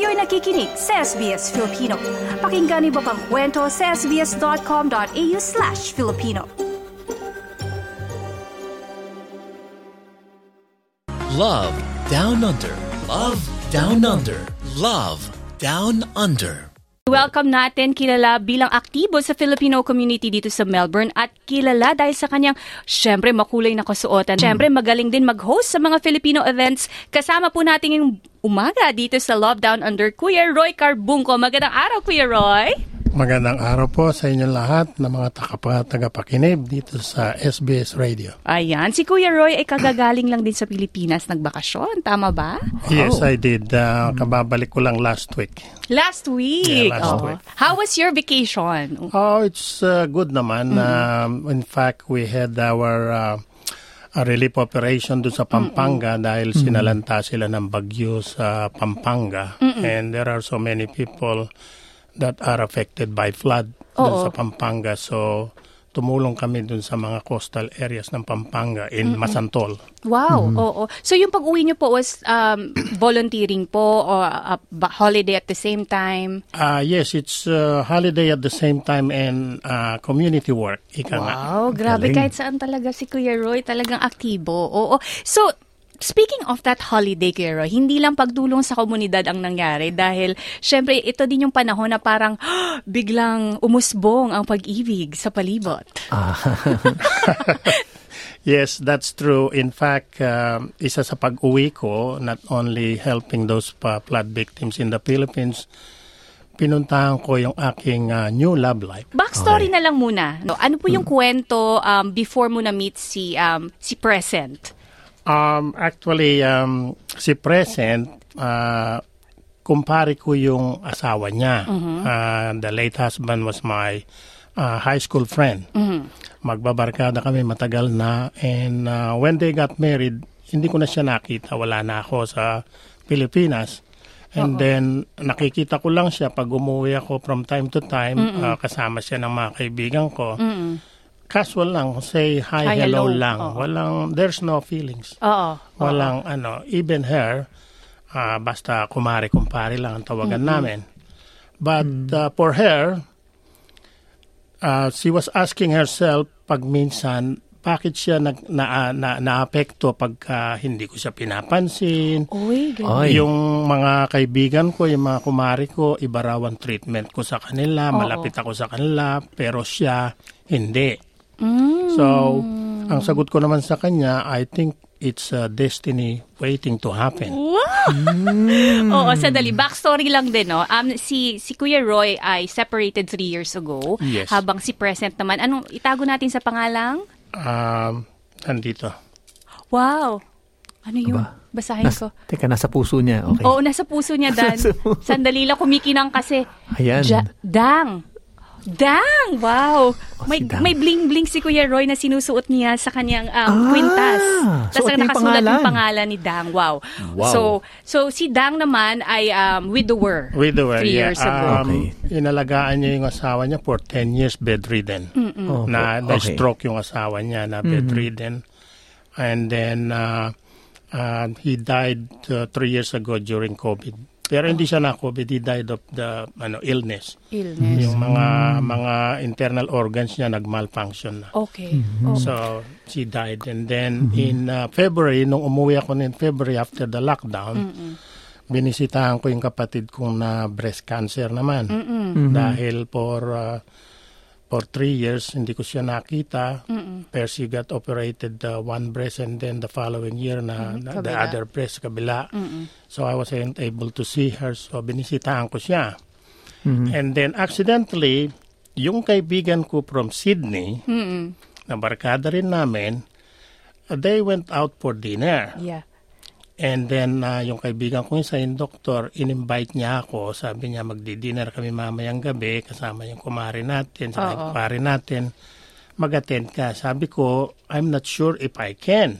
Kayo'y nakikinig sa SBS Filipino. Pakinggan niyo pa ang kwento sa sbs.com.au slash Filipino. Love Down Under. Love Down Under. Love Down Under. Welcome natin kilala bilang aktibo sa Filipino community dito sa Melbourne at kilala dahil sa kanyang syempre makulay na kasuotan. Syempre magaling din mag-host sa mga Filipino events. Kasama po natin yung umaga dito sa Love Down Under Kuya Roy Carbunco. Magandang araw Kuya Roy. Magandang araw po sa inyong lahat na mga tagapakinig dito sa SBS Radio. Ayan, si Kuya Roy ay kagagaling lang din sa Pilipinas nagbakasyon, tama ba? Yes, I did. Uh, kababalik ko lang last week. Last week. Yeah, last Oh. week. How was your vacation? Oh, it's uh, good naman. Um, in fact, we had our uh, a relief operation doon sa Pampanga dahil sinalanta sila ng bagyo sa Pampanga. And there are so many people that are affected by flood Oo. sa Pampanga. So, tumulong kami doon sa mga coastal areas ng Pampanga in Masantol. Wow, oo. So yung pag-uwi niyo po was um, volunteering po or a ba- holiday at the same time? Uh, yes, it's uh, holiday at the same time and uh, community work. Ika nga. Wow, grabe kahit saan talaga si Kuya Roy, talagang aktibo. Oo. So, Speaking of that holiday, Roy, hindi lang pagtulong sa komunidad ang nangyari dahil syempre ito din yung panahon na parang biglang umusbong ang pag-ibig sa palibot. Yes, that's true. In fact, um, isa sa pag-uwi ko, not only helping those pa flood victims in the Philippines, pinuntahan ko yung aking uh, new love life. Backstory na lang muna. No, ano po yung kwento um, before mo na-meet si, um, si Present? Um, actually, um, si Present, uh, kumpare ko yung asawa niya. Uh, the late husband was my uh, high school friend. Magbabarkada kami matagal na. And uh, when they got married, hindi ko na siya nakita. Wala na ako sa Pilipinas. And then, nakikita ko lang siya pag umuwi ako from time to time. uh, kasama siya ng mga kaibigan ko. Casual lang. Say hi, Hi, hello, hello. lang. Oo. Walang, there's no feelings. Oo. Walang ano, even her, ah, basta kumare kumpare lang ang tawagan namin. But uh, for her, uh, she was asking herself pag minsan, bakit siya nag, na, na, naapekto pagka hindi ko siya pinapansin. Ay. Yung mga kaibigan ko, yung mga kumari ko, iba raw ang treatment ko sa kanila, Oo. malapit ako sa kanila, pero siya hindi. Mm. So, ang sagot ko naman sa kanya, I think it's a destiny waiting to happen. Wow! Oo, sandali. Backstory lang din, no? Um, si, si Kuya Roy ay separated three years ago. Yes. Habang si Present naman. Anong itago natin sa pangalang? Um, nandito. Wow! Ano yun? Aba. Basahin Nas, ko. teka, nasa puso niya. Okay. Oo, nasa puso niya, Dan. Sandali lang, kumikinang kasi. Ayan. Ja- dang! Dang! Wow! May, si Dang. may bling-bling si Kuya Roy na sinusuot niya sa kanyang um, Ah, kwintas. Tapos yung nakasulat yung pangalan. pangalan ni Dang. Wow. Wow. So, so si Dang naman ay um, widower. Widower, Three yeah. years ago. Um, Okay. Inalagaan niya yung asawa niya for 10 years bedridden. Oh, Na, okay. na-stroke yung asawa niya na bedridden. And then, uh, uh, he died uh, three years ago during COVID. Pero hindi siya na COVID, he died of the ano illness. Illness. Yung mga mga internal organs niya nag-malfunction na. Okay. Oh. So, she died. And then, in uh, February, nung umuwi ako in February after the lockdown, binisitahan ko yung kapatid kong na breast cancer naman. Dahil for uh, for three years, hindi ko siya nakita. First, she got operated uh, one breast and then the following year na, na the Kabila. other breast kabila. So, I wasn't able to see her. So, binisitahan ko siya. And then, accidentally, yung kaibigan ko from Sydney, na barkada rin namin, uh, they went out for dinner. Yeah. And then, uh, yung kaibigan ko isa, yung doktor, in-invite niya ako. Sabi niya, magdi-dinner kami mamayang gabi, kasama yung kumari natin, sa kumari natin. Mag-attend ka. Sabi ko, I'm not sure if I can.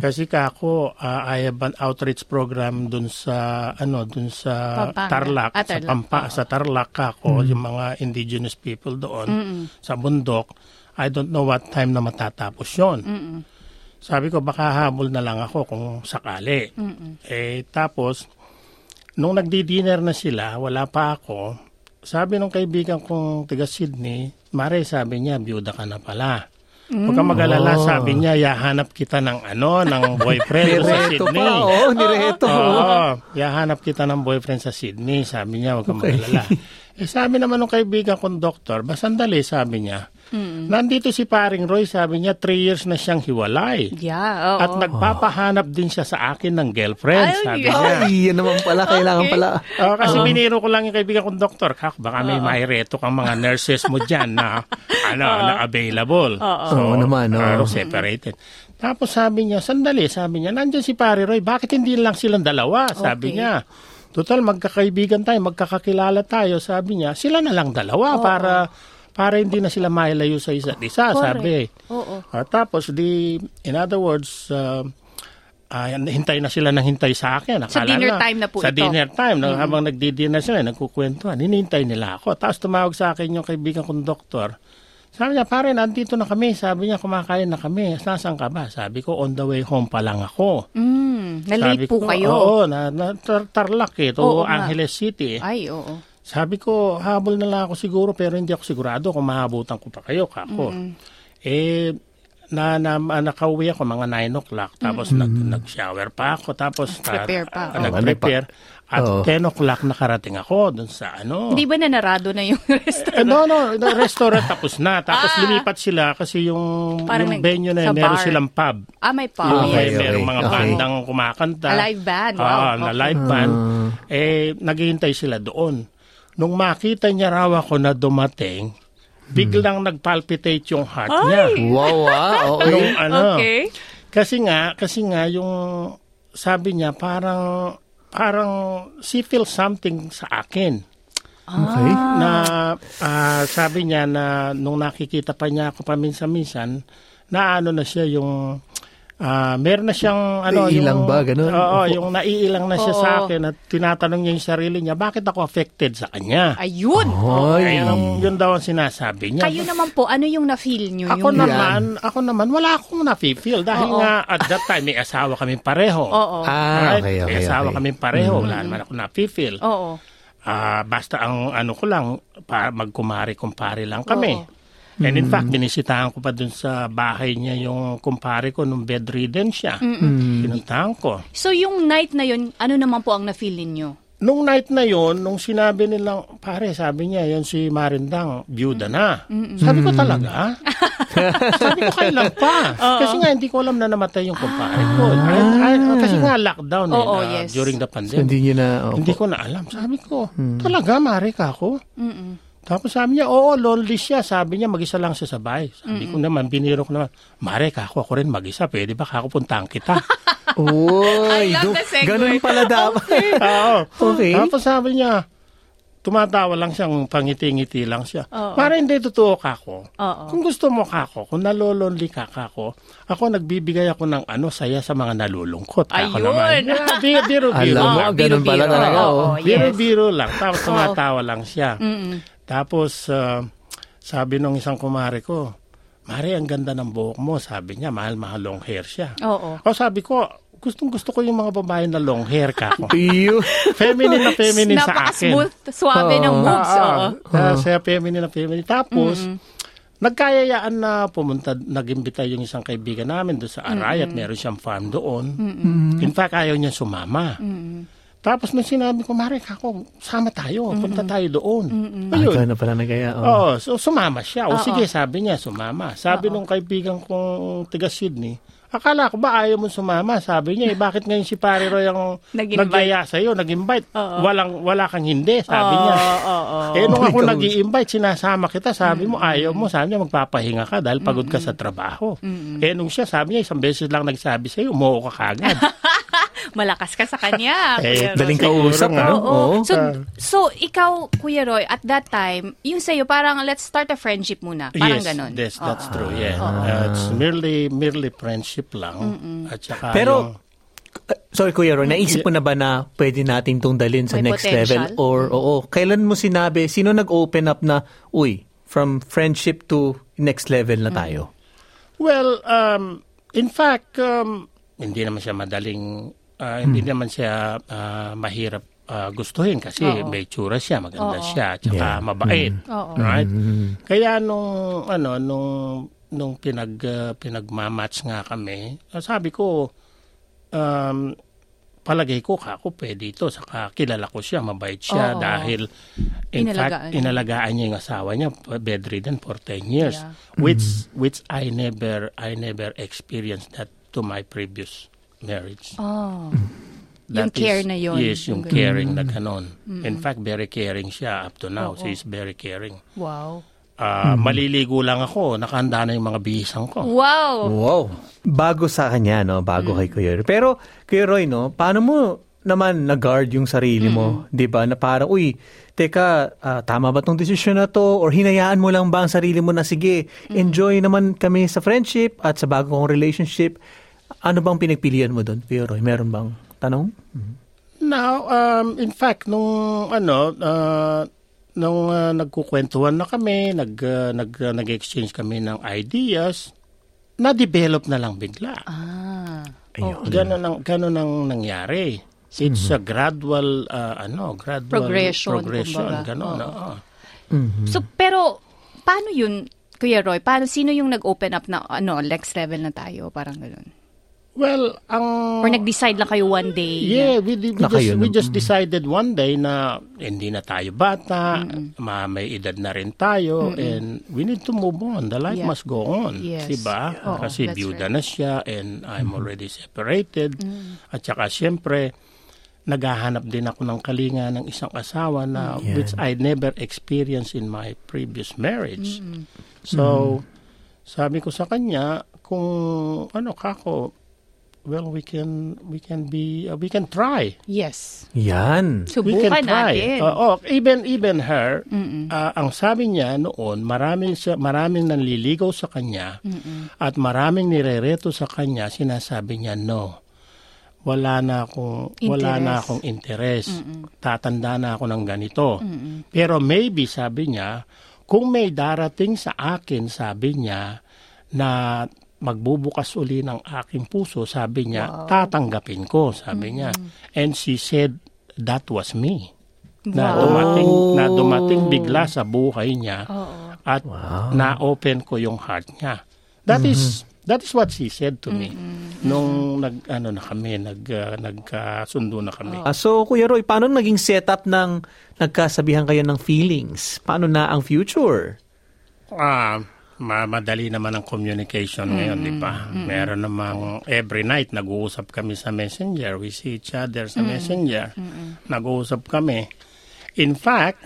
Kasi ka ako, uh, I have an outreach program dun sa, ano, dun sa Pampanga. Tarlac. Ah, Sa Tarlac, Pampa, oo. sa Tarlac ako, yung mga indigenous people doon, sa bundok. I don't know what time na matatapos yon. Sabi ko, baka habol na lang ako kung sakali. Eh, tapos, nung nagdi-dinner na sila, wala pa ako, sabi nung kaibigan kong taga Sydney, Mare, sabi niya, byuda ka na pala. Huwag kang mag-alala, Oh. sabi niya, yahanap kita ng ano, ng boyfriend sa Nireto Sydney. pa, oh, nireto. Oo, yahanap kita ng boyfriend sa Sydney. Sabi niya, huwag kang Okay. mag-alala. Eh, sabi naman ng kaibigan kong doktor, ba sandali, sabi niya. Nandito si paring Roy, sabi niya, three years na siyang hiwalay. Yeah, oo. At nagpapahanap din siya sa akin ng girlfriend, Ay, sabi yeah. niya. Ay, yan naman pala, kailangan pala. Oh, kasi biniro ko lang yung kaibigan kong doktor. Kak, baka may maireto kang mga nurses mo dyan na, ano, na available. So, Oo naman, oo. ano, separated. Tapos sabi niya, sandali, sabi niya, nandyan si Pare Roy, bakit hindi lang silang dalawa? Sabi Okay. niya. Total, magkakaibigan tayo, magkakakilala tayo. Sabi niya, sila na lang dalawa para para hindi na sila mailayo sa isa't isa, sabi. Oo. Ah, tapos, di, in other words, uh, ah, hintay na sila ng hintay sa akin. Sa Akala dinner na- time na po Sa ito. dinner time. No, Habang nagdi-dinner sila, nagkukwentuhan. Hinihintay nila ako. Tapos tumawag sa akin yung kaibigan kong doktor. Sabi niya, pare, nandito na kami. Sabi niya, kumakain na kami. Nasaan ka ba? Sabi ko, on the way home pa lang ako. Mm, na-late po ko, kayo. Oo, na, na tar- Tarlac eh, to Oo. Angeles City. Ay, oo. Sabi ko, habol na lang ako siguro pero hindi ako sigurado kung mahabutan ko pa kayo, kako. Eh, na, na, nakauwi ako mga 9 o'clock. Tapos nag, nag-shower pa ako. Tapos Prepare pa. ah, Oh, nag-prepare. At Oo. 10 o'clock nakarating ako dun sa ano. Hindi ba nanarado na yung restaurant? Eh, no, no, the restaurant tapos na. Tapos Ah. lumipat sila kasi yung, Parang yung venue na yun, meron bar. silang pub. Ah, may pa. Yung Okay, may merong okay, mga okay. bandang kumakanta. A live band, wow, Ah, na okay. live band. Eh, naghihintay sila doon. Nung makita niya raw ako na dumating, biglang nagpalpitate yung heart niya. Wow, ah. Okay. Nung ano, Okay. kasi nga, kasi nga yung sabi niya parang parang she feels something sa akin Okay. na ah, sabi niya na nung nakikita pa niya ako paminsan-minsan na ano na siya yung ah, meron na siyang ano Naiilang yung, ba? Ganun? Oo, Opo. yung naiilang na siya Oo. sa akin at tinatanong niya yung sarili niya bakit ako affected sa kanya. Ayun. Ay. Ayun ang yun daw ang sinasabi niya. Kayo naman po, ano yung na-feel nyo? Ako yung... naman, ako naman wala akong na-feel dahil Oo. nga at that time may asawa kami pareho. Oo. Ah, okay, okay, May asawa okay. kami pareho, wala naman ako na-feel. Oo. Ah, basta ang ano ko lang, para magkumari-kumpare lang kami. Oo. And in fact, binisitahan ko pa dun sa bahay niya yung kumpare ko nung bedridden siya. Pinuntahan ko. So yung night na yun, ano naman po ang na-feel ninyo? Nung night na yon, nung sinabi nilang, pare, sabi niya, yon si Marindang, byuda na. Sabi ko talaga? sabi ko, kailan pa? Kasi nga, hindi ko alam na namatay yung kumpare ko. Ay, ay, kasi nga, lockdown eh, Oo, na yes. during the So, pandemic. hindi nyo na. Hindi ko na alam. Sabi ko, talaga, mare ka ako? Tapos sabi niya, oo, lonely siya. Sabi niya, mag-isa lang siya sa bahay. Sabi ko naman, biniro ko naman, mare ka ako, rin mag-isa. Pwede ba kakupuntahan kita? Uy, do- ganun pala dapat. Oo. Okay. Tapos sabi niya, tumatawa lang siyang pangiti-ngiti lang siya. Para hindi totoo ka ako. Oo. Kung gusto mo ka ako, kung nalolonely ka ka ako, ako nagbibigay ako ng ano saya sa mga nalulungkot. Ako Ayun. naman. Yeah, bi- biro-biro Alam mo, ganun pala talaga. Oo, oh. yes. Biro-biro lang. Tapos tumatawa lang siya. Tapos ah, sabi nung isang kumare ko, Mare, ang ganda ng buhok mo. Sabi niya, mahal-mahal long hair siya. Oo. O sabi ko, gustong gusto ko yung mga babae na long hair ka ko. Feminine na feminine sa akin. Napaka-smooth, suabe ng Oo. moves. Ah, Oo. ah, Kaya feminine na feminine. Tapos, nagkayayaan na pumunta, nag-imbita yung isang kaibigan namin doon sa Aray at meron siyang farm doon. In fact, ayaw niya sumama. Tapos nung sinabi ko, Mare, kako, sama tayo, punta tayo doon. Ah, Ayun. ikaw na pala nagaya. Oh. Oo, so sumama siya. O Oo. sige, sabi niya, sumama. Sabi nung kaibigan kong taga Sydney, akala ko ba ayaw mo sumama? Sabi niya, eh, bakit ngayon si Pare Roy ang Nag-invite. nagaya sa'yo, nag-invite? Walang, wala kang hindi, sabi niya. Oo, oo. Eh, nung ako nag invite sinasama kita, sabi mo, ayaw mo, sabi niya, magpapahinga ka dahil pagod ka sa trabaho. Eh, nung siya, sabi niya, isang beses lang nagsabi sa'yo, umuo ka kagad. Malakas ka sa kanya. Eh. Daling kausap, nga. ano? Oo. Oo. So, so, ikaw, Kuya Roy, at that time, yung sa'yo, parang let's start a friendship muna. Parang yes, ganon. yes, that's Oo. true, yeah. Uh, it's merely, merely friendship lang. At saka Pero, yung- uh, sorry Kuya Ron, naisip mo na ba na pwede nating itong dalhin sa May next potential? level? Or, oo, kailan mo sinabi, sino nag-open up na, uy, from friendship to next level na tayo? Well, um, in fact, um, hindi naman siya madaling, ah, hindi naman siya ah, mahirap ah, gustuhin kasi may tsura siya, maganda siya, tsaka Yeah. mabait. Oo. Right? Kaya nung ano nung nung pinag ah, pinagmamatch nga kami, sabi ko um, palagay ko kako pwede ito saka kilala ko siya mabait siya Oo. dahil in Inalagaan fact niya. inalagaan niya yung asawa niya bedridden for 10 years Yeah. which which I never I never experienced that to my previous marriage Oh. That Yung care is- na yun. Yes, yung ganun. caring na ganon. In fact, very caring siya up to now. Oo. She is very caring. Wow. Ah, Maliligo lang ako, nakahanda na yung mga bihisang ko. Wow. Wow. Bago sa kanya, no? Bago kay Kuya Roy. Pero, Kuya Roy, no? Paano mo naman na-guard yung sarili mo? Di ba? Na parang, uy, teka, ah, tama ba tong desisyon na to? Or hinayaan mo lang ba ang sarili mo na, sige, enjoy naman kami sa friendship at sa bago kong relationship. Ano bang pinagpilian mo doon, Kuya Roy? Meron bang tanong? Now, um, in fact, nung ano, ah, nung ah, nagkukwentuhan na kami, nag, ah, nag, ah, nag-exchange kami ng ideas, na-develop na lang bigla. Ah. Ayun. Ganon ang, ganon ang nangyari. It's a gradual, ah, ano, gradual Progression, progression kumbaga. ganon, Oo. oo. So, pero, paano yun, Kuya Roy? Paano, sino yung nag-open up na, ano, next level na tayo? Parang gano'n. Well, ang... Or nag-decide lang kayo one day? Yeah, we, we, Na just, kayo, we just decided one day na hindi na tayo bata, ma, may edad na rin tayo, and we need to move on. The life Yeah. must go on. Yes. Diba? Oo, Kasi byuda right. na siya and I'm already separated. At saka siyempre, naghahanap din ako ng kalinga ng isang asawa na Yan. which I never experienced in my previous marriage. So, sabi ko sa kanya, kung ano kako, well, we can we can be uh, we can try. Yes. Yan. We can Subukan try. natin. Uh, oh, even even her, uh, ang sabi niya noon, maraming siya, maraming nanliligaw sa kanya at maraming nirereto sa kanya, sinasabi niya no. Wala na akong wala na Interest. akong interes. Tatanda na ako ng ganito. Pero maybe sabi niya, kung may darating sa akin, sabi niya na magbubukas uli ng aking puso, sabi niya, tatanggapin ko, sabi niya. And she said, that was me. Na dumating, na dumating bigla sa buhay niya at na-open ko yung heart niya. That is that is what she said to me nung nag ano na kami nag uh, nagkasundo na kami. Ah, so, Kuya Roy, paano naging setup ng nagkasabihan kayo ng feelings? Paano na ang future? Ah, ma- madali naman ang communication ngayon, di ba? Meron namang every night nag-uusap kami sa Messenger. We see each other sa Messenger. Nag-uusap kami. In fact,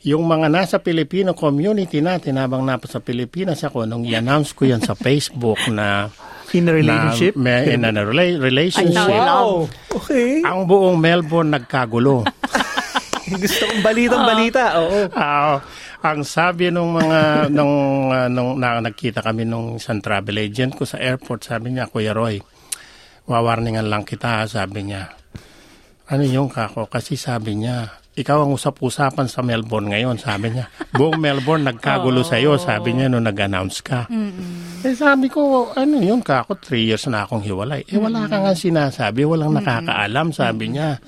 yung mga nasa Filipino community natin habang napa sa Pilipinas ako, nung i-announce ko yan sa Facebook na In a relationship? na, may, in a rela- relationship, Wow! Okay. ang buong Melbourne nagkagulo. Gusto kong balitang balita. Oo. Ah, ang sabi nung mga nung ah, nung na, nagkita kami nung isang travel agent ko sa airport, sabi niya, Kuya Roy, wawarningan lang kita, sabi niya. Ano yung kako? Kasi sabi niya, ikaw ang usap-usapan sa Melbourne ngayon, sabi niya. Buong Melbourne nagkagulo sa iyo, sabi niya nung nag-announce ka. Eh sabi ko, ano yun kako? Three years na akong hiwalay. Eh wala ka nga sinasabi, walang nakakaalam, sabi niya.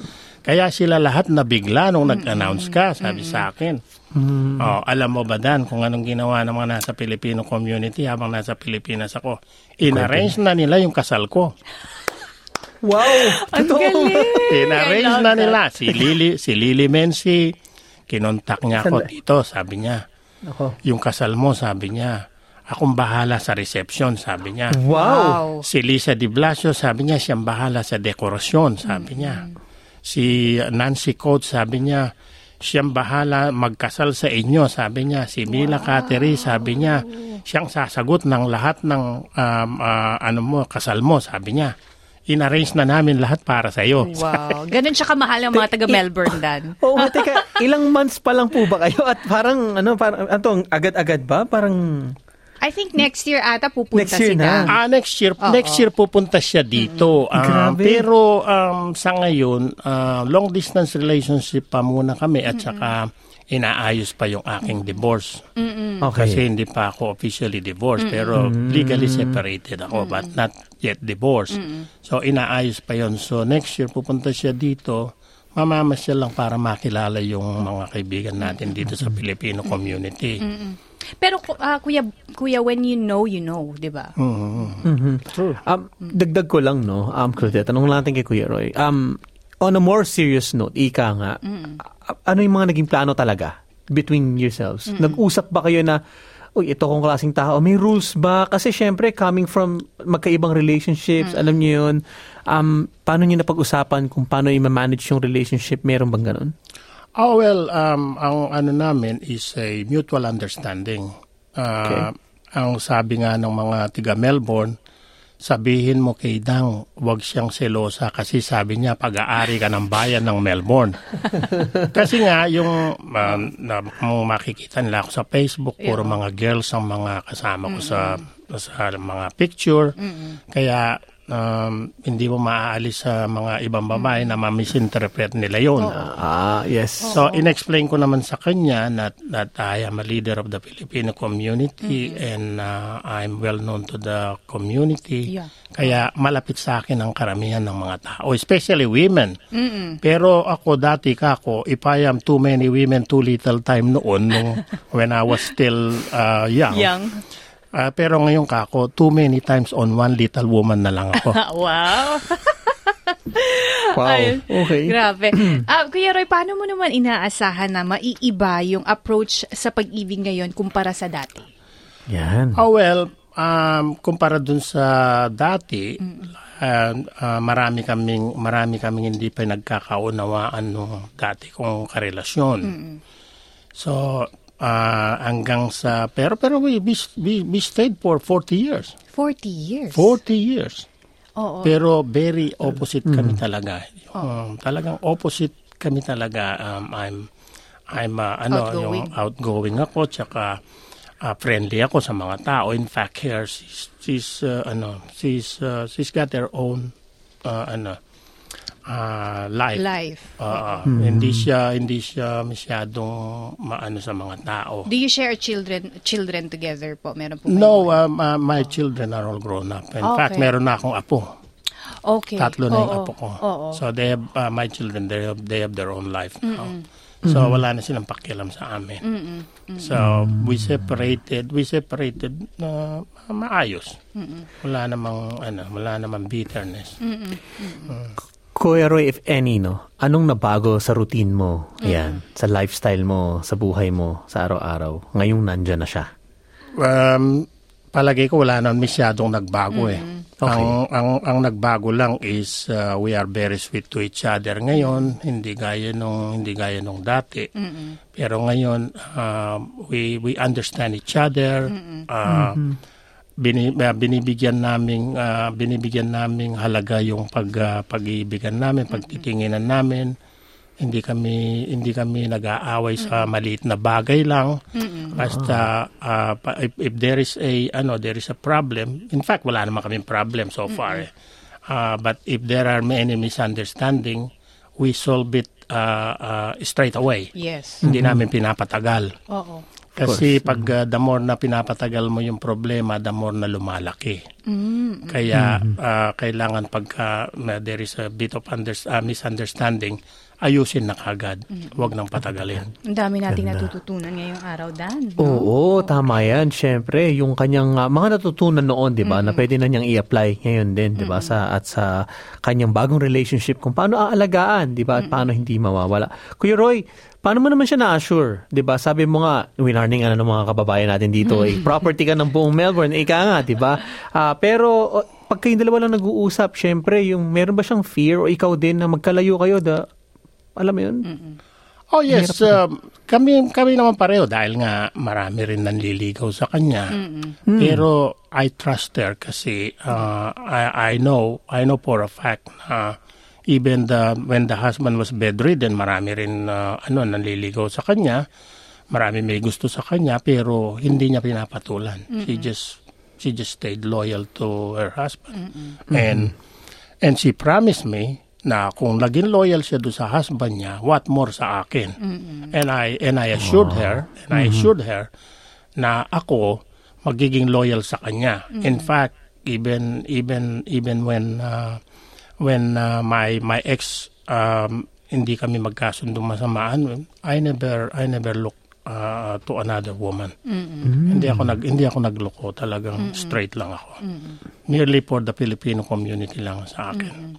Kaya sila lahat nabigla nung nag-announce ka, sabi sa akin. Oh, alam mo ba Dan kung anong ginawa ng mga nasa Filipino community habang nasa Pilipinas ako? In-arrange na nila yung kasal ko. Wow! Ang galing! In-arrange na that. nila. Si Lily, si Lily Mensi, kinontak niya ako dito, sabi niya. Ako. Yung kasal mo, sabi niya. Akong bahala sa reception, sabi niya. Wow! Si Lisa Di Blasio, sabi niya, siyang bahala sa dekorasyon, sabi niya. Si Nancy Coates, sabi niya, siyang bahala magkasal sa inyo, sabi niya. Si Mila Cateri, sabi niya, siyang sasagot ng lahat ng um, ah, ano mo, kasal mo, sabi niya. In-arrange na namin lahat para sa iyo. Wow. Ganun siya kamahal ang mga taga-Melbourne, Dan. Oo, oh, teka, ilang months pa lang po ba kayo? At parang, ano, parang, ano, agad-agad ba? Parang, I think next year ata pupunta Next year si na. Ah, next year, next year pupunta siya dito. Ah, Grabe. pero um, sa ngayon, ah, long distance relationship pa muna kami at saka inaayos pa yung aking divorce. okay. Kasi hindi pa ako officially divorced pero legally separated ako but not yet divorced. So inaayos pa yon. So next year pupunta siya dito mamamasyal lang para makilala yung mga kaibigan natin dito sa Filipino community. Pero ah, kuya kuya when you know you know, 'di ba? True. Um, dagdag ko lang, no, um, Claudette, tanong lang natin kay Kuya Roy. Um, on a more serious note, ika nga, a- ano yung mga naging plano talaga between yourselves? Nag-usap ba kayo na, uy, ito kong klaseng tao, may rules ba? Kasi syempre, coming from magkaibang relationships, alam niyo yun, um, paano niyo napag-usapan kung paano i-manage yung relationship? Meron bang ganun? Oh, well, um, ang ano namin is a mutual understanding. Uh, Ang sabi nga ng mga tiga Melbourne, sabihin mo kay Dang, huwag siyang selosa kasi sabi niya pag-aari ka ng bayan ng Melbourne. kasi nga, yung uh, na, makikita nila ako sa Facebook, puro mga girls ang mga kasama ko sa sa mga picture. Kaya um, hindi mo maaalis sa mga ibang babae na ma-misinterpret nila yon. Ah, yes. So, inexplain ko naman sa kanya that, that I am a leader of the Filipino community and uh, I'm well known to the community. Yeah. Kaya malapit sa akin ang karamihan ng mga tao, especially women. Pero ako dati ka ako, if I am too many women, too little time noon nung when I was still uh, young. Ah, pero ngayon ka ako, too many times on one little woman na lang ako. wow. Wow. Ayun. Okay. Grabe. Ah, Kuya Roy, paano mo naman inaasahan na maiiba yung approach sa pag-ibig ngayon kumpara sa dati? Yan. Oh well, um, kumpara dun sa dati, uh, uh, marami kaming marami kaming hindi pa nagkakaunawaan nung dati kong karelasyon. So, uh, hanggang sa pero pero we, we we we stayed for 40 years. 40 years. 40 years. Oo. Pero very opposite kami talaga. Um, talagang opposite kami talaga. Um, I'm I'm uh, ano Outgoing. yung outgoing ako tsaka uh, friendly ako sa mga tao. In fact, here she's she's uh, ano she's uh, she's got her own uh, ano uh, life. Life. Uh, Hindi siya hindi siya masyadong maano sa mga tao. Do you share children children together po? Meron po No, um, uh, my children are all grown up. In Okay. fact, meron na akong apo. okay. Tatlo na yung apo ko. Oo. So they have, uh, my children, they have, they have their own life now. So wala na silang pakialam sa amin. So we separated, we separated na maayos. Wala namang ano, wala namang bitterness. Kuya Roy, if any, no, anong nabago sa routine mo? Ayan, sa lifestyle mo, sa buhay mo, sa araw-araw? Ngayong nandyan na siya. Um, palagay ko wala naman masyadong nagbago eh. Okay. Ang, ang, ang nagbago lang is uh, we are very sweet to each other ngayon. Hindi gaya nung, hindi gaya nung dati. Pero ngayon, uh, we, we understand each other. Uh, bini, uh, binibigyan naming uh, binibigyan naming halaga yung pag uh, pag-iibigan namin, pagtitinginan namin. Hindi kami hindi kami nag-aaway sa maliit na bagay lang. Basta uh, pa- if, if there is a ano there is a problem, in fact wala naman kaming problem so far. eh. Uh, but if there are many misunderstanding, we solve it uh, uh, straight away. Yes. Hindi namin pinapatagal. Oo. Kasi pag uh, the more na pinapatagal mo yung problema, the more na lumalaki. Kaya uh, kailangan pagka uh, there is a bit of under, uh, misunderstanding, ayusin na kagad. Huwag nang patagalin. Ang dami nating natututunan ngayong araw, Dan. Oo, tama yan. Siyempre, yung kanyang ah, mga natutunan noon, di ba, na pwede na niyang i-apply ngayon din, di ba, sa, at sa kanyang bagong relationship, kung paano aalagaan, di ba, at paano hindi mawawala. Kuya Roy, paano mo naman siya na-assure? Di ba, sabi mo nga, winarning ano ng mga kababayan natin dito, eh, property ka ng buong Melbourne, ika nga, di ba? Ah, pero, oh, pag kayong dalawa lang nag-uusap, syempre, yung meron ba siyang fear o ikaw din na magkalayo kayo, da, alam mo yun? Oh yes, um, kami kami naman pareho dahil nga marami rin nanliligaw sa kanya. Pero I trust her kasi uh, I I know I know for a fact na even the when the husband was bedridden, marami rin uh, ano nanliligaw sa kanya. Marami may gusto sa kanya pero hindi niya pinapatulan. She just she just stayed loyal to her husband. And and she promised me na kung naging loyal siya do sa husband niya, what more sa akin. And I and I assured her, and I assured her na ako magiging loyal sa kanya. In fact, even even even when uh, when uh, my my ex um, hindi kami magkasundo masamaan, I never I never look uh, to another woman. Hindi ako nag hindi ako nagloko, talagang straight lang ako. Merely for the Filipino community lang sa akin.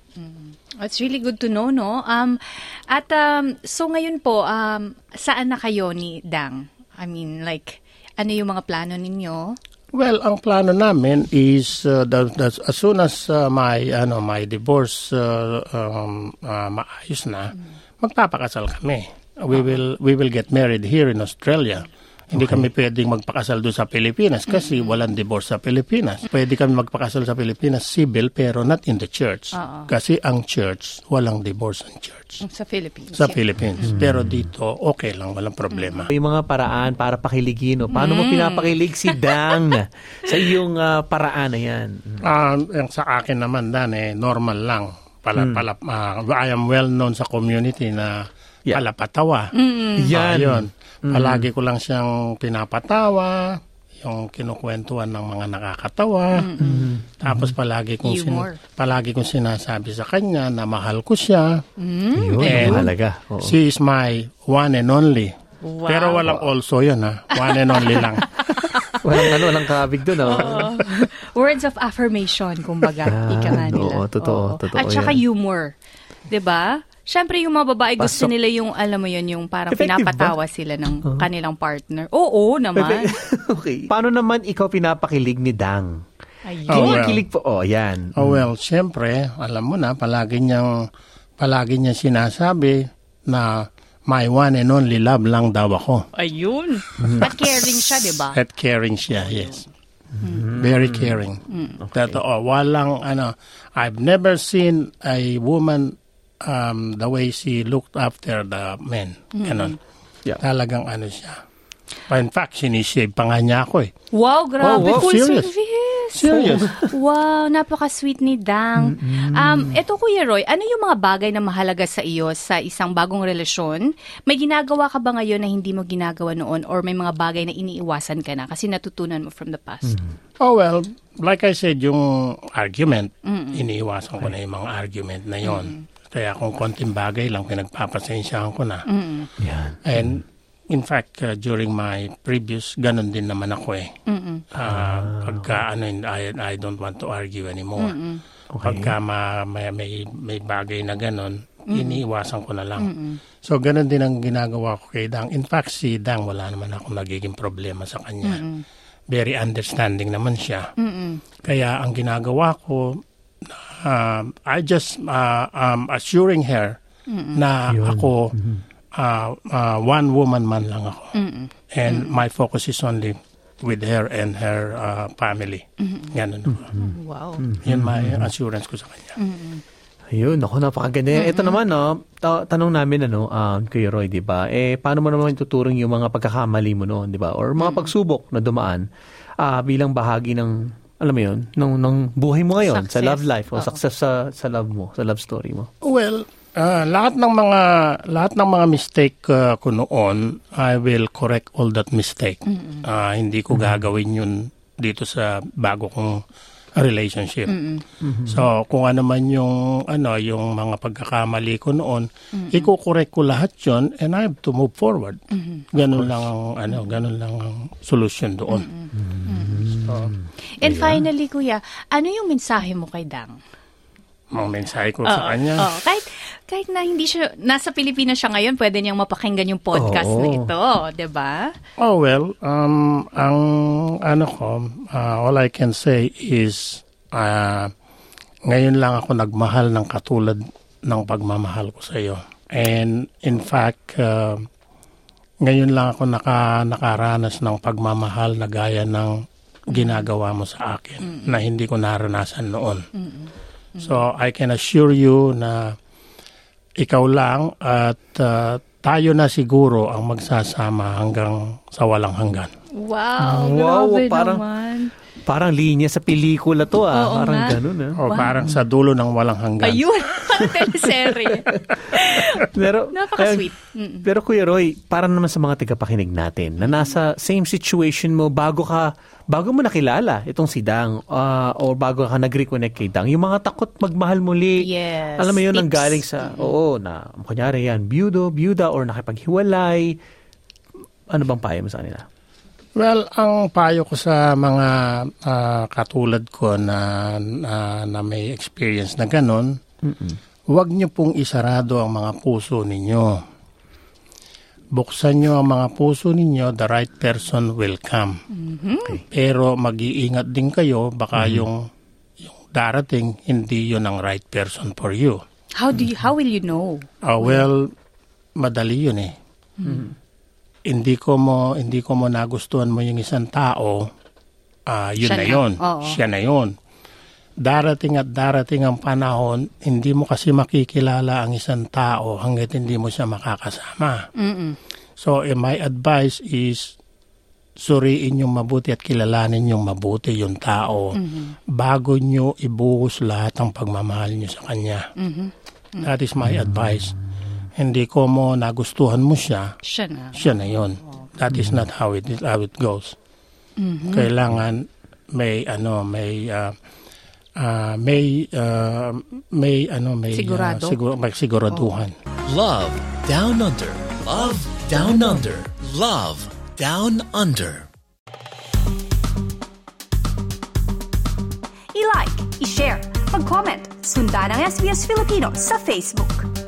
It's really good to know, no? Um, at um, so ngayon po, um, saan na kayo ni Dang? I mean, like, ano yung mga plano ninyo? Well, ang plano namin is uh, that, that as soon as uh, my ano my divorce uh, um, uh, maayos na, magpapakasal kami. We will we will get married here in Australia. Hindi kami pwedeng magpakasal doon sa Pilipinas kasi walang divorce sa Pilipinas. Pwede kami magpakasal sa Pilipinas civil pero not in the church. Kasi ang church, walang divorce ang church Sa Philippines. sa Philippines. Pero dito, okay lang, walang problema. Yung mga paraan para pakiligin. No? Paano mo pinapakilig si Dang sa iyong ah, paraan na yan? Ah, yung sa akin naman dan eh normal lang. Pala, pala, ah, I am well known sa community na Yeah. palapatawa. Yan. Ah, yun. Palagi ko lang siyang pinapatawa, yung kinukwentuhan ng mga nakakatawa. Tapos palagi kong sin- palagi kong sinasabi sa kanya na mahal ko siya. Yun, Eh, mahalaga. Oo. She is my one and only. Wow. Pero walang also yun ha. One and only lang. walang ano, walang kabig doon. Oh. Words of affirmation, kumbaga. Yan. ika nga nila. Oo, totoo, totoo At saka yan. humor. 'Di ba? Siyempre, yung mga babae gusto Pasok. nila yung, alam mo yun, yung parang Effective ba? pinapatawa sila ng kanilang partner. Oo, naman. okay. Paano naman ikaw pinapakilig ni Dang? Ayun. Oh, well. Kinikilig po. Oh, yan. Oh well, siyempre, alam mo na, palagi niyang, palagi niya sinasabi na my one and only love lang daw ako. Ayun. At caring siya, di ba? At caring siya, yes. Very caring. Totoo, walang, ano, I've never seen a woman um, the way she looked after the men. Ganon. Yeah. Talagang ano siya. In fact, sinishave pa nga niya ako eh. Wow, grabe. Oh, wow, Full serious. service. Serious. Wow, napaka-sweet ni Dang. Um, eto Kuya Roy, ano yung mga bagay na mahalaga sa iyo sa isang bagong relasyon? May ginagawa ka ba ngayon na hindi mo ginagawa noon or may mga bagay na iniiwasan ka na kasi natutunan mo from the past? Oh well, like I said, yung argument, iniiwasan ko na yung mga argument na yon. Kaya kung konting bagay lang, pinagpapasensyahan ko na. Yan. And in fact, uh, during my previous, ganun din naman ako eh. Ah, pagka ano, I, I don't want to argue anymore. Pagka ma, may, may, may bagay na ganun, iniiwasan ko na lang. So, ganun din ang ginagawa ko kay Dang. In fact, si Dang, wala naman akong nagiging problema sa kanya. Very understanding naman siya. Kaya ang ginagawa ko, um, I just uh, um, assuring her na ako uh, uh, one woman man lang ako. And my focus is only with her and her uh, family. Ganun. ako. Wow. Yun my assurance ko sa kanya. Ayun, ako napakaganda. Ito naman, no, ta- tanong namin, ano, um, Kuya Roy, di ba? Eh, paano mo naman tuturing yung mga pagkakamali mo noon, di ba? Or mga pagsubok na dumaan ah, bilang bahagi ng, alam mo yun, ng, ng buhay mo ngayon, sa Success. love life, o Oo. success sa, sa love mo, sa love story mo. Well, uh, lahat ng mga lahat ng mga mistake uh, ko noon, I will correct all that mistake. Ah, hindi ko gagawin yun dito sa bago kong relationship. So, kung ano man yung ano, yung mga pagkakamali ko noon, iko-correct ko lahat 'yon and I have to move forward. Ganun lang ang ano, ganun lang ang solution doon. So, And finally, Kuya, ano yung mensahe mo kay Dang? mga mensahe ko sa kanya. Oo. kahit, kahit na hindi siya, nasa Pilipinas siya ngayon, pwede niyang mapakinggan yung podcast Oo. na ito, di ba? Oh well, um, ang ano ko, uh, all I can say is, uh, ngayon lang ako nagmahal ng katulad ng pagmamahal ko sa iyo. And in fact, uh, ngayon lang ako naka, nakaranas ng pagmamahal na gaya ng ginagawa mo sa akin na hindi ko naranasan noon. So I can assure you na ikaw lang at uh, tayo na siguro ang magsasama hanggang sa walang hanggan. Wow, Wow, grabe parang- naman. Parang linya sa pelikula to ah. Oo parang nga. ganun ah. O parang sa dulo ng walang hanggan. Ayun, teleserye. Pero, Napaka-sweet. ayun, pero Kuya Roy, para naman sa mga tagapakinig natin na nasa same situation mo bago ka, bago mo nakilala itong si Dang ah, or bago ka nag-reconnect kay Dang, yung mga takot magmahal muli. Yes, Alam mo yun, ang galing sa, oo, na kunyari yan, byudo, byuda or nakipaghiwalay. Ano bang payo mo sa kanila? Well, ang payo ko sa mga ah, katulad ko na, na, na may experience na ganun, huwag niyo pong isarado ang mga puso ninyo. Buksan niyo ang mga puso ninyo, the right person will come. Pero mag-iingat din kayo, baka yung, yung darating, hindi yun ang right person for you. How do you, how will you know? Ah, well, madali yun eh. Hindi ko mo hindi ko mo nagustuhan mo yung isang tao, ah yun Siya na na. yun. Oo. Siya na yun. Darating at darating ang panahon, hindi mo kasi makikilala ang isang tao hanggat hindi mo siya makakasama. So, eh, my advice is suriin yung mabuti at kilalanin yung mabuti yung tao bago nyo ibuhos lahat ng pagmamahal nyo sa kanya. That is my advice. Hindi ko mo nagustuhan mo siya, Siya na. siya na yon. That is not how it how it goes. Kailangan may ano may ah, ah, may ah, may ano may ah, Sigurado. siguro may siguraduhan. Love Down Under. Love Down Under. Love Down Under. I-like, i-share, mag-comment, sundan ang SBS Filipino sa Facebook.